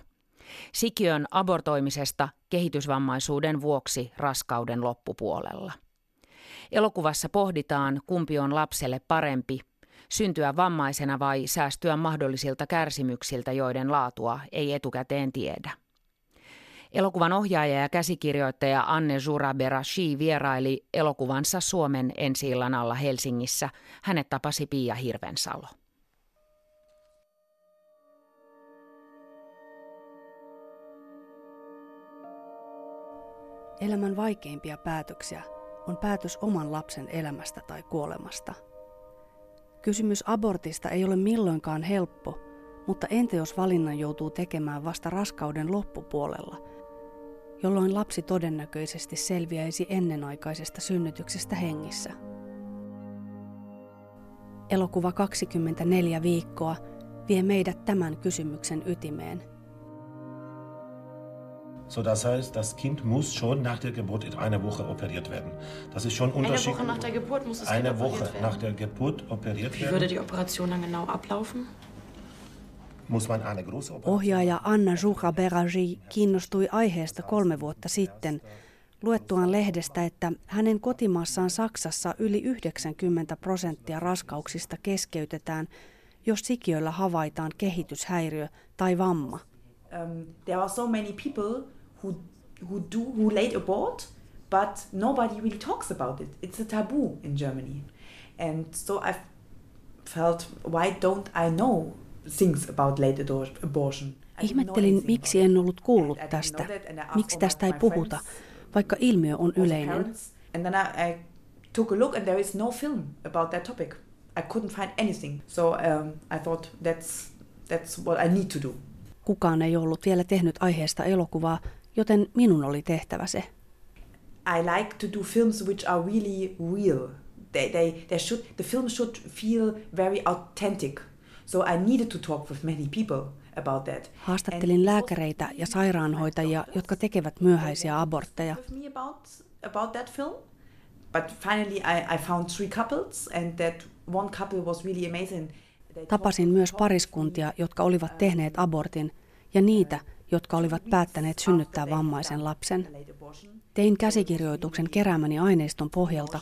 Sikiön abortoimisesta kehitysvammaisuuden vuoksi raskauden loppupuolella. Elokuvassa pohditaan, kumpi on lapselle parempi, syntyä vammaisena vai säästyä mahdollisilta kärsimyksiltä, joiden laatua ei etukäteen tiedä. Elokuvan ohjaaja ja käsikirjoittaja Anne Jura Berashi vieraili elokuvansa Suomen ensi alla Helsingissä. Hänet tapasi Pia Hirvensalo. Elämän vaikeimpia päätöksiä on päätös oman lapsen elämästä tai kuolemasta. Kysymys abortista ei ole milloinkaan helppo, mutta entä jos valinnan joutuu tekemään vasta raskauden loppupuolella, jolloin lapsi todennäköisesti selviäisi ennenaikaisesta synnytyksestä hengissä? Elokuva 24 viikkoa vie meidät tämän kysymyksen ytimeen – So, das heißt, das Kind muss schon nach der Geburt in einer Woche operiert werden. Das ist schon unterschiedlich. Eine Woche nach der Geburt muss es Eine Woche werden. nach der Geburt operiert werden. Wie würde die Operation dann genau ablaufen? Muss man eine große Operation Ohjaaja Anna Juha Beragi kiinnostui aiheesta kolme vuotta sitten luettuaan lehdestä, että hänen kotimaassaan Saksassa yli 90 prosenttia raskauksista keskeytetään, jos sikiöllä havaitaan kehityshäiriö tai vamma. Um, there are so many people who who do who late abort, but nobody really talks about it. It's a taboo in Germany, and so I felt, why don't I know things about late abortion? Ihmettelin, miksi en ollut kuullut tästä. Miksi tästä ei puhuta, vaikka ilmiö on yleinen. And then I, I took a look and there is no film about that topic. I couldn't find anything. So um, I thought that's that's what I need to do. Kukaan ei ollut vielä tehnyt aiheesta elokuvaa, joten minun oli tehtävä se. I like to do films which are really real. They, they, they should, the film should feel very authentic. So I needed to talk with many people about that. Haastattelin lääkäreitä ja sairaanhoitajia, jotka tekevät myöhäisiä abortteja. About that film. But finally I, I found three couples and that one couple was really amazing. Tapasin myös pariskuntia, jotka olivat tehneet abortin, ja niitä, jotka olivat päättäneet synnyttää vammaisen lapsen. Tein käsikirjoituksen keräämäni aineiston pohjalta,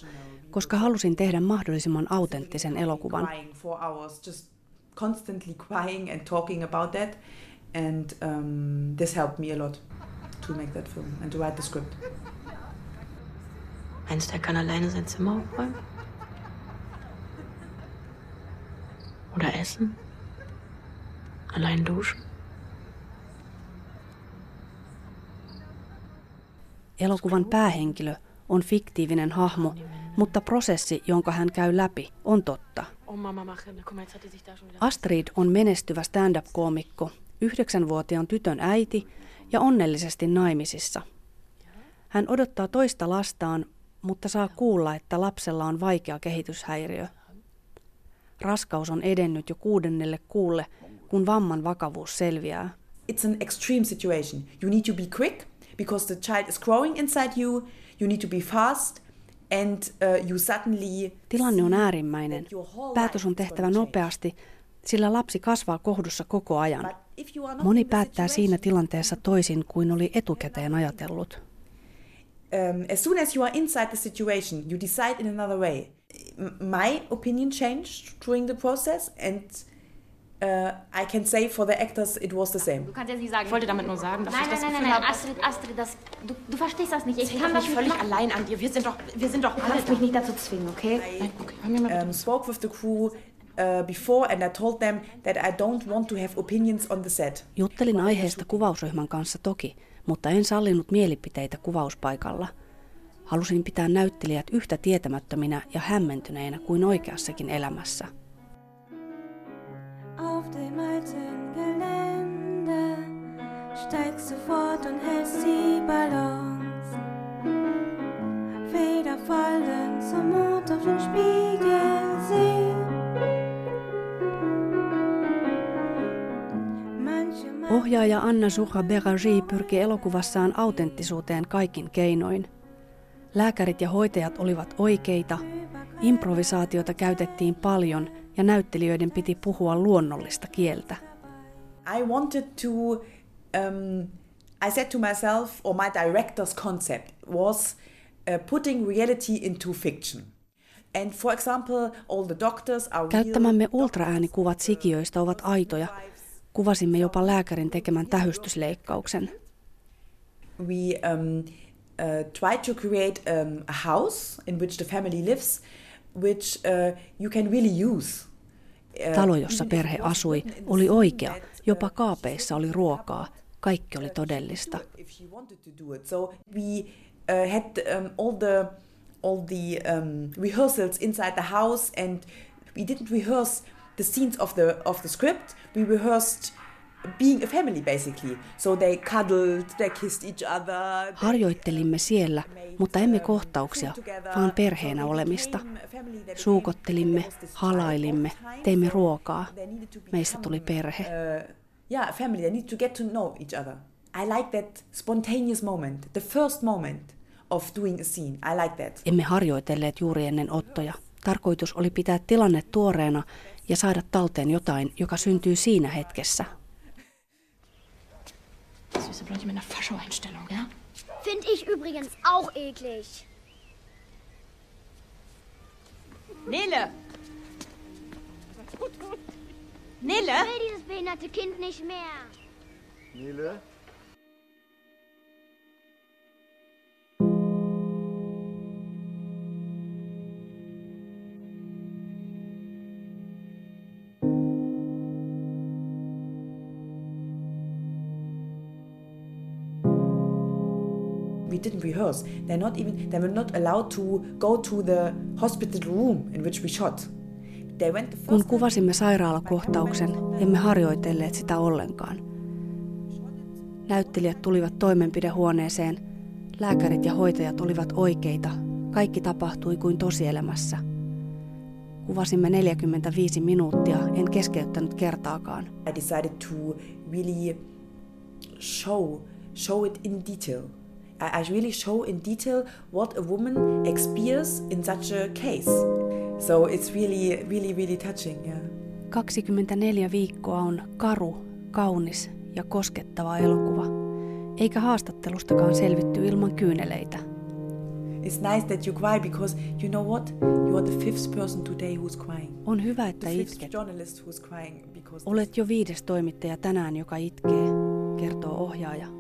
koska halusin tehdä mahdollisimman autenttisen elokuvan. Constantly crying and talking about that and um, this helped me a lot to make that film and to write the script. Meinst du, er kann alleine sein Zimmer aufräumen? Oder essen? Allein duschen? Elokuvan päähenkilö on fiktiivinen hahmo, mutta prosessi, jonka hän käy läpi, on totta. Astrid on menestyvä stand-up-koomikko, yhdeksänvuotiaan tytön äiti ja onnellisesti naimisissa. Hän odottaa toista lastaan, mutta saa kuulla, että lapsella on vaikea kehityshäiriö. Raskaus on edennyt jo kuudennelle kuulle, kun vamman vakavuus selviää. It's an extreme situation. You need to be quick because the child is growing inside you. You need to be fast and uh, you suddenly Tilanne on äärimmäinen. Päätös on tehtävä nopeasti, sillä lapsi kasvaa kohdussa koko ajan. Moni päättää siinä tilanteessa toisin kuin oli etukäteen ajatellut. Um, as soon as you are inside the situation, you decide in another way my opinion changed during the process and Uh, I can say for the actors it was the same. Du kannst jetzt nicht sagen. Ich wollte damit nur sagen, dass nein, ich das nein, nein, nein, nein, Astrid, Astrid, das, du, du verstehst das nicht. Ich kann das völlig machen. allein an dir. Wir sind doch, wir sind doch. Du kannst mich nicht dazu zwingen, okay? Nein, okay. Hör mir mal um, spoke with the crew uh, before and I told them that I don't want to have opinions on the set. Juttelin aiheesta kuvausryhmän kanssa toki, mutta en sallinut mielipiteitä kuvauspaikalla. Halusin pitää näyttelijät yhtä tietämättöminä ja hämmentyneinä kuin oikeassakin elämässä. Dem alten Gelände steigst du fort und hältst die. Feder fallen zum Mond auf den Spiegel Ohjaaja Anna Suha Beragi pyrki elokuvassaan autenttisuuteen kaikin keinoin – Lääkärit ja hoitajat olivat oikeita, improvisaatiota käytettiin paljon ja näyttelijöiden piti puhua luonnollista kieltä. I wanted to, um, I said to myself, or my director's concept was uh, putting reality into fiction. And for example, all the doctors are Käyttämämme ultraäänikuvat sikiöistä ovat aitoja. Kuvasimme jopa lääkärin tekemän tähystysleikkauksen. we um, uh, tried to create um, a house in which the family lives, which uh, you can really use. Talo, jossa perhe asui, oli oikea. Jopa kaapeissa oli ruokaa. Kaikki oli todellista. We didn't rehearse the scenes of the of the script. We rehearsed being a family basically. So they cuddled, they kissed each other. Harjoittelimme siellä, mutta emme kohtauksia, vaan perheenä olemista. Suukottelimme, halailimme, teimme ruokaa. Meistä tuli perhe. Uh, yeah, family, they need to get to know each other. I like that spontaneous moment, the first moment of doing a scene. I like that. Emme harjoitelleet juuri ennen ottoja. Tarkoitus oli pitää tilanne tuoreena ja saada talteen jotain, joka syntyy siinä hetkessä. Süße Blondchen mit einer Fascho-Einstellung, ja? Find ich übrigens auch eklig. Nele! Nele? Ich will dieses behinderte Kind nicht mehr. Nele? We didn't rehearse. They're not even they were not allowed to go to the hospital room in which we shot. Kun kuvasimme sairaalakohtauksen, emme harjoitelleet sitä ollenkaan. Näyttelijät tulivat toimenpidehuoneeseen. Lääkärit ja hoitajat olivat oikeita. Kaikki tapahtui kuin tosielämässä. Kuvasimme 45 minuuttia, en keskeyttänyt kertaakaan. I decided to really show, show it in detail. I, really show in detail what a woman experiences in such a case. So it's really, really, really touching. Yeah. 24 viikkoa on karu, kaunis ja koskettava elokuva. Eikä haastattelustakaan selvitty ilman kyyneleitä. It's nice that you cry because you know what? You are the fifth person today who's crying. On hyvä, että itket. Olet jo viides toimittaja tänään, joka itkee, kertoo ohjaaja.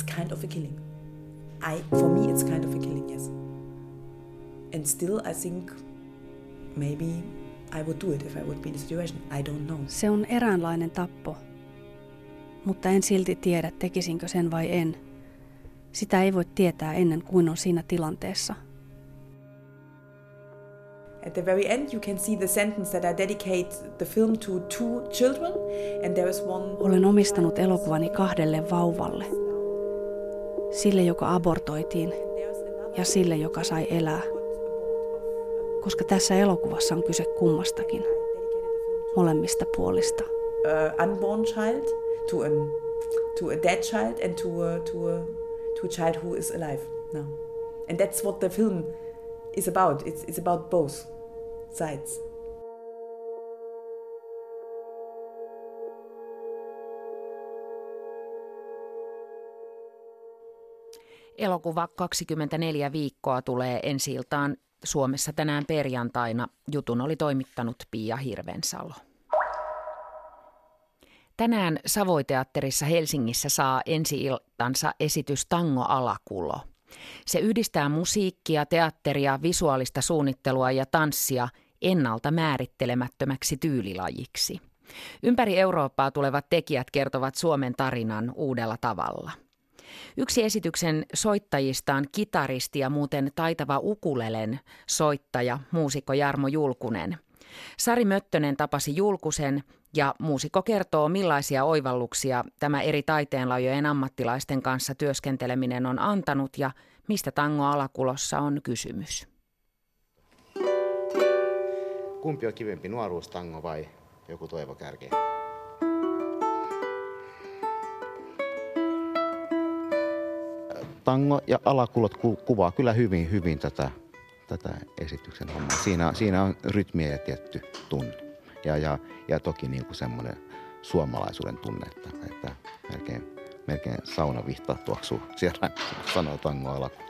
It's kind of a killing. I, for me, it's kind of a killing, yes. And still, I think maybe I would do it if I would be in the situation. I don't know. Se on eräänlainen tappo, mutta en silti tiedä, tekisinkö sen vai en. Sitä ei voi tietää ennen kuin on siinä tilanteessa. At the very end you can see the sentence that I dedicate the film to two children and there is one Olen omistanut elokuvani kahdelle vauvalle sille, joka abortoitiin ja sille, joka sai elää. Koska tässä elokuvassa on kyse kummastakin, molemmista puolista. A unborn child to a, to a dead child and to a, to, a, to a child who is alive now. And that's what the film is about. It's, it's about both sides. Elokuva 24 viikkoa tulee ensi iltaan Suomessa tänään perjantaina. Jutun oli toimittanut Pia Hirvensalo. Tänään Savoiteatterissa Helsingissä saa ensi iltansa esitys Tango Alakulo. Se yhdistää musiikkia, teatteria, visuaalista suunnittelua ja tanssia ennalta määrittelemättömäksi tyylilajiksi. Ympäri Eurooppaa tulevat tekijät kertovat Suomen tarinan uudella tavalla – Yksi esityksen soittajista on kitaristi ja muuten taitava ukulelen soittaja, muusikko Jarmo Julkunen. Sari Möttönen tapasi Julkusen ja muusikko kertoo, millaisia oivalluksia tämä eri taiteenlajojen ammattilaisten kanssa työskenteleminen on antanut ja mistä tango alakulossa on kysymys. Kumpi on kivempi, nuoruustango vai joku toivokärki? Tango ja alakulot ku, kuvaa kyllä hyvin, hyvin tätä, tätä esityksen hommaa. Siinä, siinä on rytmiä ja tietty tunne. Ja, ja, ja toki niin kuin semmoinen suomalaisuuden tunne, että, että melkein, melkein saunavihta tuoksuu siellä, sanoo tango alakulot.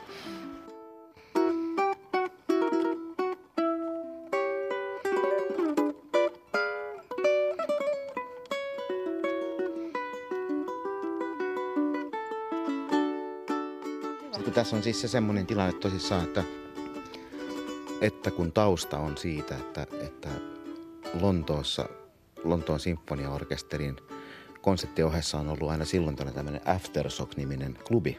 Kun tässä on siis se semmoinen tilanne tosissaan, että, että kun tausta on siitä, että, että Lontoossa Lontoon sinfoniaorkesterin konserttiohessa on ollut aina silloin tämmöinen Aftershock-niminen klubi.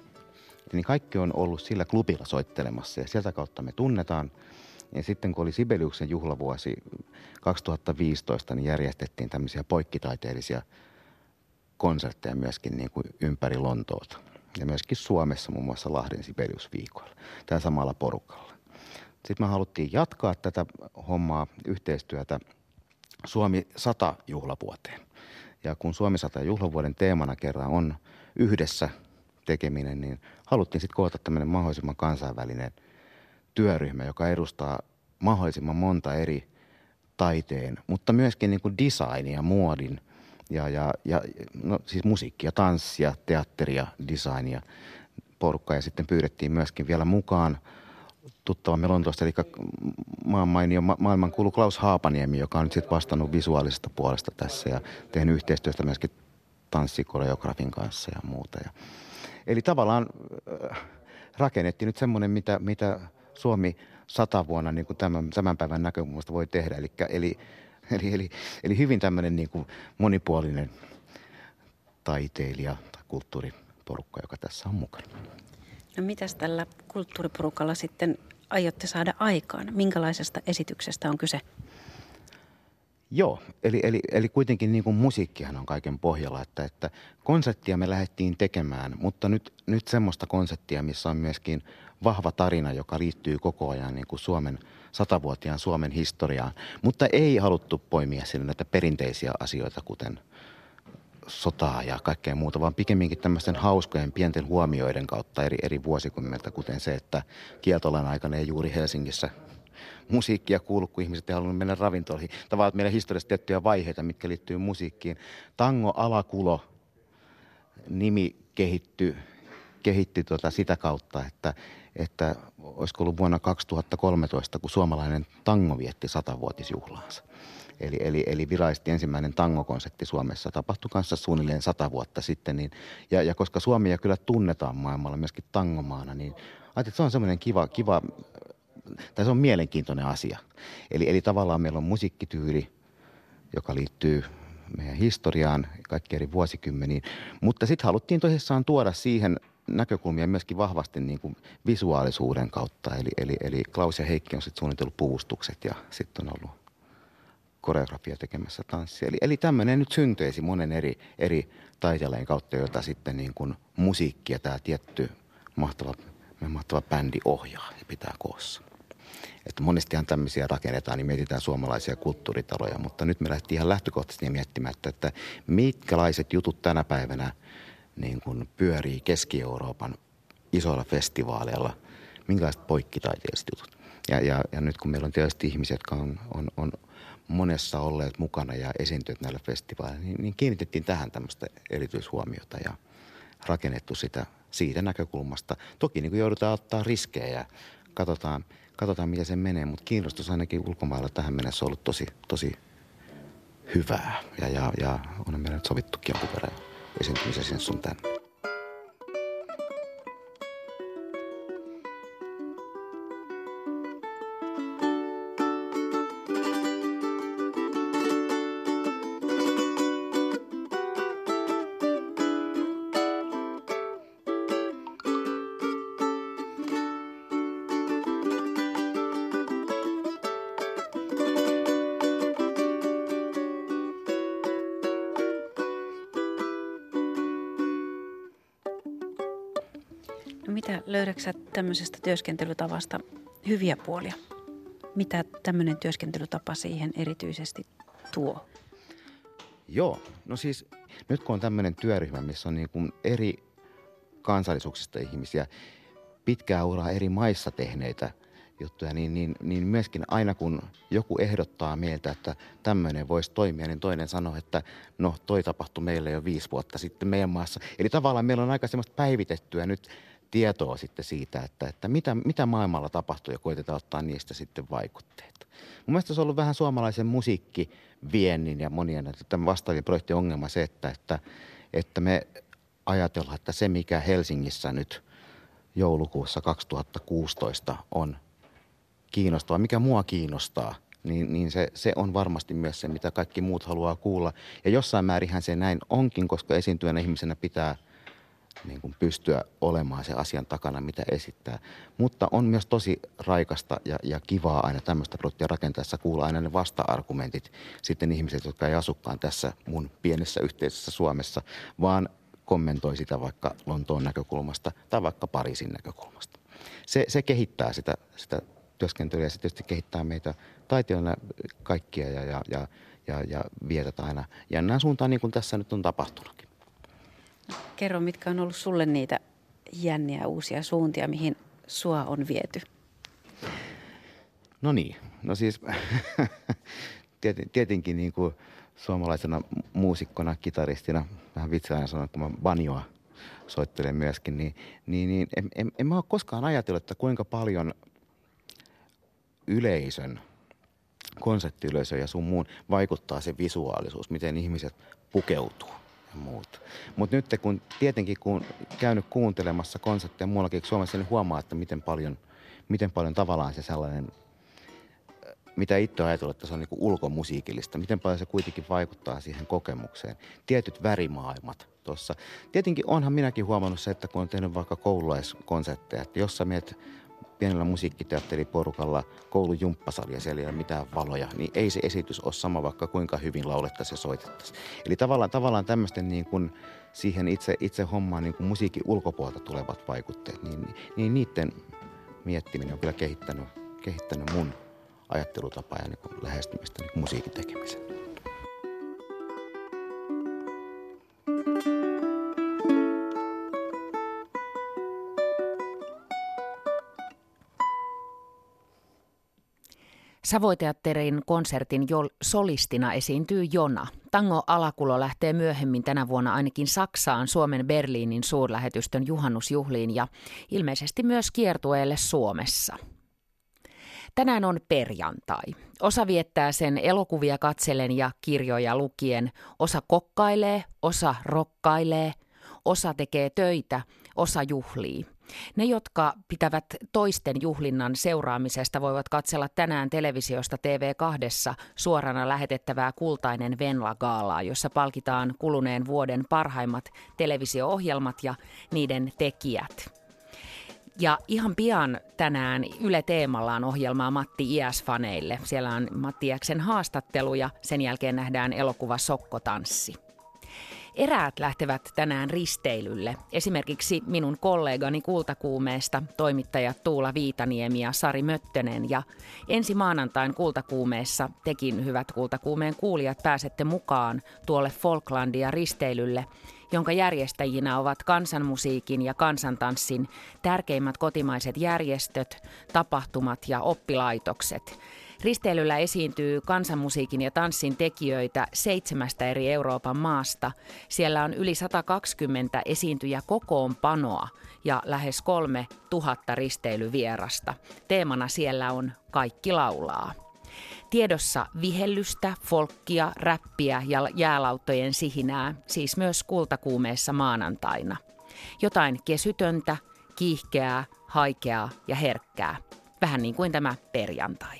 Niin kaikki on ollut sillä klubilla soittelemassa ja sieltä kautta me tunnetaan. Ja sitten kun oli Sibeliuksen juhlavuosi 2015, niin järjestettiin tämmöisiä poikkitaiteellisia konsertteja myöskin niin kuin ympäri Lontoota. Ja myöskin Suomessa muun muassa Lahden Sibeliusviikolla, tällä samalla porukalla. Sitten me haluttiin jatkaa tätä hommaa, yhteistyötä Suomi 100 juhlavuoteen. Ja kun Suomi 100 juhlavuoden teemana kerran on yhdessä tekeminen, niin haluttiin sitten koota tämmöinen mahdollisimman kansainvälinen työryhmä, joka edustaa mahdollisimman monta eri taiteen, mutta myöskin niin kuin designia, muodin ja, ja, ja no, siis musiikkia, tanssia, teatteria, designia porukkaa. Ja sitten pyydettiin myöskin vielä mukaan tuttavamme Lontoosta, eli maanmainio maailman kuulu Klaus Haapaniemi, joka on nyt sitten vastannut visuaalisesta puolesta tässä ja tehnyt yhteistyöstä myöskin tanssikoreografin kanssa ja muuta. Ja, eli tavallaan äh, rakennettiin nyt semmoinen, mitä, mitä Suomi sata vuonna niin kuin tämän, tämän päivän näkökulmasta voi tehdä. Eli, eli, eli, eli, eli hyvin tämmöinen niin kuin monipuolinen taiteilija tai kulttuuriporukka, joka tässä on mukana. No mitäs tällä kulttuuriporukalla sitten aiotte saada aikaan? Minkälaisesta esityksestä on kyse? Joo, eli, eli, eli kuitenkin niin kuin musiikkihan on kaiken pohjalla, että, että konserttia me lähdettiin tekemään, mutta nyt, nyt semmoista konseptia, missä on myöskin vahva tarina, joka liittyy koko ajan niin kuin Suomen, satavuotiaan Suomen historiaan, mutta ei haluttu poimia sinne näitä perinteisiä asioita, kuten – sotaa ja kaikkea muuta, vaan pikemminkin tämmöisten hauskojen pienten huomioiden kautta eri, eri vuosikymmentä, kuten se, että kieltolan aikana ei juuri Helsingissä musiikkia kuulu, kun ihmiset ei halunnut mennä ravintoloihin. Tavallaan meillä historiassa tiettyjä vaiheita, mitkä liittyy musiikkiin. Tango Alakulo nimi kehittyi, kehittyi tuota sitä kautta, että, että olisiko ollut vuonna 2013, kun suomalainen tango vietti satavuotisjuhlaansa. Eli, eli, eli virallisesti ensimmäinen tangokonsertti Suomessa tapahtui kanssa suunnilleen sata vuotta sitten. Niin, ja, ja koska Suomia kyllä tunnetaan maailmalla myöskin tangomaana, niin ajattelin, että se on semmoinen kiva, kiva, tai se on mielenkiintoinen asia. Eli, eli tavallaan meillä on musiikkityyli, joka liittyy meidän historiaan, kaikki eri vuosikymmeniin. Mutta sitten haluttiin tosissaan tuoda siihen näkökulmia myöskin vahvasti niin kuin visuaalisuuden kautta. Eli, eli, eli Klaus ja Heikki on sitten suunnitellut puvustukset ja sitten on ollut koreografia tekemässä tanssia. Eli, eli tämmöinen nyt synteesi monen eri, eri taiteilijan kautta, jota sitten niin kuin musiikki ja tämä tietty mahtava, mahtava bändi ohjaa ja pitää koossa. Että monestihan tämmöisiä rakennetaan, niin mietitään suomalaisia kulttuuritaloja, mutta nyt me lähdettiin ihan lähtökohtaisesti miettimään, että, että mitkälaiset jutut tänä päivänä niin kuin pyörii Keski-Euroopan isoilla festivaaleilla, minkälaiset poikkitaiteelliset jutut. Ja, ja, ja nyt kun meillä on tietysti ihmisiä, jotka on, on, on monessa olleet mukana ja esiintyneet näillä festivaaleilla, niin, niin kiinnitettiin tähän tämmöistä erityishuomiota ja rakennettu sitä siitä näkökulmasta. Toki niin kuin joudutaan ottaa riskejä ja katsotaan, katsotaan miten se menee, mutta kiinnostus ainakin ulkomailla tähän mennessä on ollut tosi, tosi hyvää ja, ja, ja on meillä nyt sovittukin jonkun verran esiintymisen sen sun löydätkö tämmöisestä työskentelytavasta hyviä puolia? Mitä tämmöinen työskentelytapa siihen erityisesti tuo? Joo, no siis nyt kun on tämmöinen työryhmä, missä on niin kuin eri kansallisuuksista ihmisiä, pitkää uraa eri maissa tehneitä juttuja, niin, niin, niin myöskin aina kun joku ehdottaa meiltä, että tämmöinen voisi toimia, niin toinen sanoo, että no toi tapahtui meille jo viisi vuotta sitten meidän maassa. Eli tavallaan meillä on aika semmoista päivitettyä nyt tietoa sitten siitä, että, että mitä, mitä maailmalla tapahtuu ja koitetaan ottaa niistä sitten vaikutteita. Mun mielestä se on ollut vähän suomalaisen musiikkiviennin ja monien tämän vastaavien projektien ongelma se, että, että, että me ajatellaan, että se mikä Helsingissä nyt joulukuussa 2016 on kiinnostava, mikä mua kiinnostaa, niin, niin se, se on varmasti myös se, mitä kaikki muut haluaa kuulla. Ja jossain määrinhän se näin onkin, koska esiintyjänä ihmisenä pitää niin kuin pystyä olemaan se asian takana, mitä esittää. Mutta on myös tosi raikasta ja, ja kivaa aina tämmöistä produktia rakentaessa kuulla aina ne vasta-argumentit sitten ihmiset, jotka ei asukaan tässä mun pienessä yhteisössä Suomessa, vaan kommentoi sitä vaikka Lontoon näkökulmasta tai vaikka Pariisin näkökulmasta. Se, se kehittää sitä, sitä työskentelyä ja se tietysti kehittää meitä taiteilijoina kaikkia ja, ja, ja, ja, ja vie tätä aina jännään suuntaan niin kuin tässä nyt on tapahtunutkin. Kerro, mitkä on ollut sulle niitä jänniä uusia suuntia, mihin sua on viety? No niin, no siis tietenkin niin kuin suomalaisena muusikkona, kitaristina, vähän vitsaajana sanon, kun mä banjoa soittelen myöskin, niin, niin, niin en, en, en mä ole koskaan ajatellut, että kuinka paljon yleisön, konseptiyleisö ja sun muun vaikuttaa se visuaalisuus, miten ihmiset pukeutuu ja muuta. Mutta nyt kun tietenkin kun käynyt kuuntelemassa konsertteja muuallakin Suomessa, niin huomaa, että miten paljon, miten paljon tavallaan se sellainen mitä itse ajatellut, että se on niin ulkomusiikillista, miten paljon se kuitenkin vaikuttaa siihen kokemukseen. Tietyt värimaailmat tuossa. Tietenkin onhan minäkin huomannut se, että kun on tehnyt vaikka koululaiskonsertteja, että jos sä meet pienellä musiikkiteatteriporukalla koulujumppasalia, siellä ei ole mitään valoja, niin ei se esitys ole sama, vaikka kuinka hyvin laulettaisiin ja soitettaisiin. Eli tavallaan, tavallaan tämmöisten niin kuin siihen itse, itse hommaan niin kuin musiikin ulkopuolelta tulevat vaikutteet, niin, niin niiden miettiminen on kyllä kehittänyt, kehittänyt mun ajattelutapaa ja niin lähestymistä niin musiikin tekemiseen. Savoiteatterin konsertin solistina esiintyy Jona. Tango Alakulo lähtee myöhemmin tänä vuonna ainakin Saksaan Suomen Berliinin suurlähetystön juhannusjuhliin ja ilmeisesti myös kiertueelle Suomessa. Tänään on perjantai. Osa viettää sen elokuvia katsellen ja kirjoja lukien. Osa kokkailee, osa rokkailee, osa tekee töitä, osa juhlii. Ne, jotka pitävät toisten juhlinnan seuraamisesta, voivat katsella tänään televisiosta TV2 suorana lähetettävää kultainen Venla-gaalaa, jossa palkitaan kuluneen vuoden parhaimmat televisio-ohjelmat ja niiden tekijät. Ja ihan pian tänään Yle Teemallaan ohjelmaa Matti Iäs-faneille. Siellä on Matti Iäksen haastattelu ja sen jälkeen nähdään elokuva Sokkotanssi. Eräät lähtevät tänään risteilylle. Esimerkiksi minun kollegani Kultakuumeesta, toimittajat Tuula Viitaniemi ja Sari Möttönen. Ja ensi maanantain Kultakuumeessa tekin, hyvät Kultakuumeen kuulijat, pääsette mukaan tuolle Folklandia risteilylle, jonka järjestäjinä ovat kansanmusiikin ja kansantanssin tärkeimmät kotimaiset järjestöt, tapahtumat ja oppilaitokset. Risteilyllä esiintyy kansanmusiikin ja tanssin tekijöitä seitsemästä eri Euroopan maasta. Siellä on yli 120 esiintyjä kokoonpanoa ja lähes kolme tuhatta risteilyvierasta. Teemana siellä on Kaikki laulaa. Tiedossa vihellystä, folkkia, räppiä ja jäälauttojen sihinää, siis myös kultakuumeessa maanantaina. Jotain kesytöntä, kiihkeää, haikeaa ja herkkää. Vähän niin kuin tämä perjantai.